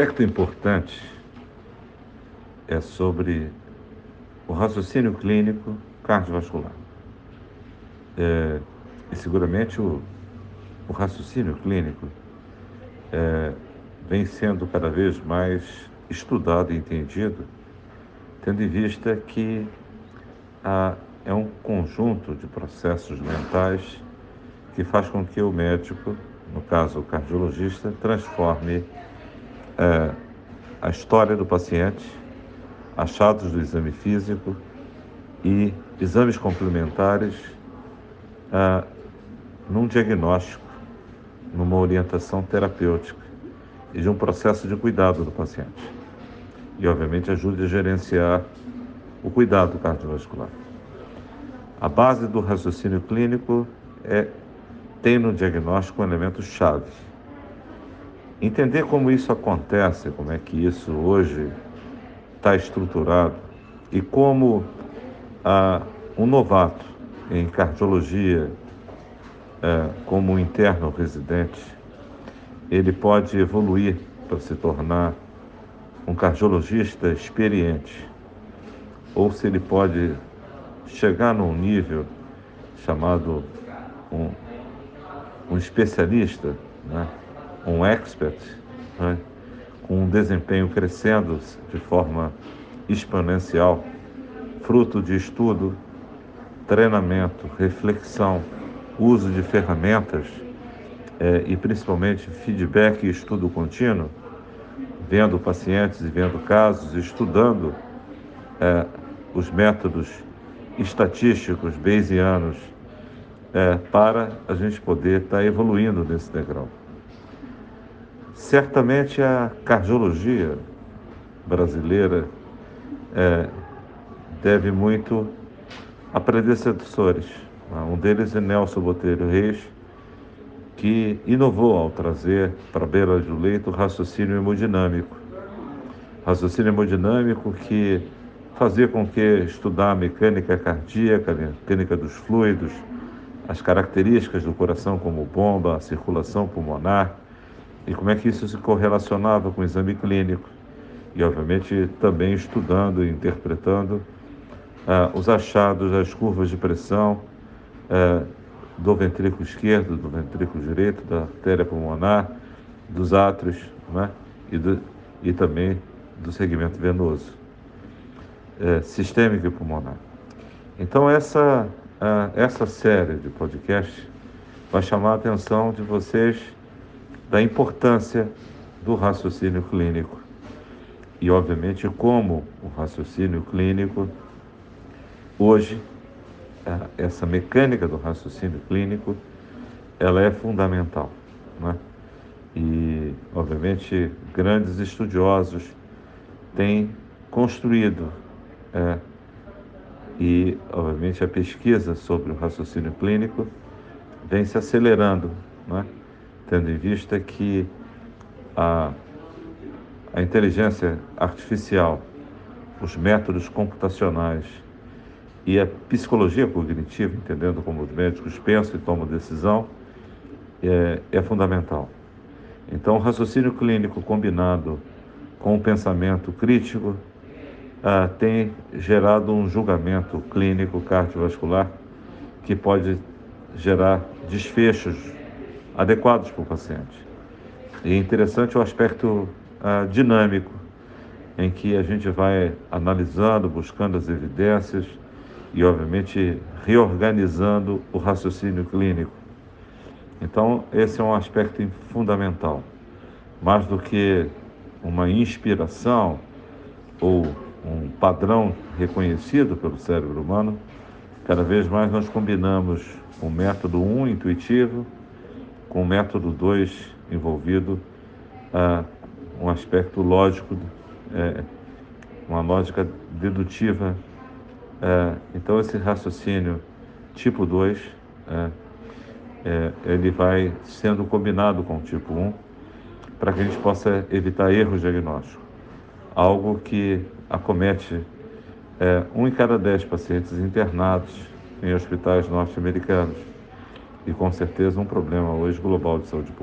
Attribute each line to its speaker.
Speaker 1: aspecto importante é sobre o raciocínio clínico cardiovascular. É, e seguramente o, o raciocínio clínico é, vem sendo cada vez mais estudado e entendido, tendo em vista que a, é um conjunto de processos mentais que faz com que o médico, no caso o cardiologista, transforme é, a história do paciente, achados do exame físico e exames complementares é, num diagnóstico, numa orientação terapêutica e de um processo de cuidado do paciente. E, obviamente, ajude a gerenciar o cuidado cardiovascular. A base do raciocínio clínico é tem no diagnóstico um elemento chave Entender como isso acontece, como é que isso hoje está estruturado e como ah, um novato em cardiologia, eh, como um interno residente, ele pode evoluir para se tornar um cardiologista experiente, ou se ele pode chegar num nível chamado um, um especialista, né? Um expert, né, com um desempenho crescendo de forma exponencial, fruto de estudo, treinamento, reflexão, uso de ferramentas é, e principalmente feedback e estudo contínuo, vendo pacientes e vendo casos, estudando é, os métodos estatísticos bayesianos é, para a gente poder estar tá evoluindo nesse degrau. Certamente a cardiologia brasileira é, deve muito a predecessores. Um deles é Nelson Botelho Reis, que inovou ao trazer para a beira do leito o raciocínio hemodinâmico. Raciocínio hemodinâmico que fazia com que estudar a mecânica cardíaca, a mecânica dos fluidos, as características do coração como bomba, a circulação pulmonar, e como é que isso se correlacionava com o exame clínico. E, obviamente, também estudando e interpretando ah, os achados das curvas de pressão ah, do ventrículo esquerdo, do ventrículo direito, da artéria pulmonar, dos átrios né? e, do, e também do segmento venoso, eh, sistêmico e pulmonar. Então, essa, ah, essa série de podcast vai chamar a atenção de vocês da importância do raciocínio clínico e, obviamente, como o raciocínio clínico, hoje, essa mecânica do raciocínio clínico, ela é fundamental, né? E, obviamente, grandes estudiosos têm construído é, e, obviamente, a pesquisa sobre o raciocínio clínico vem se acelerando, né? Tendo em vista que a, a inteligência artificial, os métodos computacionais e a psicologia cognitiva, entendendo como os médicos pensam e tomam decisão, é, é fundamental. Então, o raciocínio clínico combinado com o pensamento crítico ah, tem gerado um julgamento clínico cardiovascular que pode gerar desfechos adequados para o paciente. E é interessante o aspecto uh, dinâmico, em que a gente vai analisando, buscando as evidências e, obviamente, reorganizando o raciocínio clínico. Então, esse é um aspecto fundamental. Mais do que uma inspiração ou um padrão reconhecido pelo cérebro humano, cada vez mais nós combinamos o método 1 um, intuitivo com o método 2 envolvido uh, um aspecto lógico, é, uma lógica dedutiva. É, então, esse raciocínio tipo 2, é, ele vai sendo combinado com o tipo 1 um, para que a gente possa evitar erros diagnósticos. Algo que acomete um em cada dez pacientes internados em hospitais norte-americanos e com certeza um problema hoje global de saúde pública.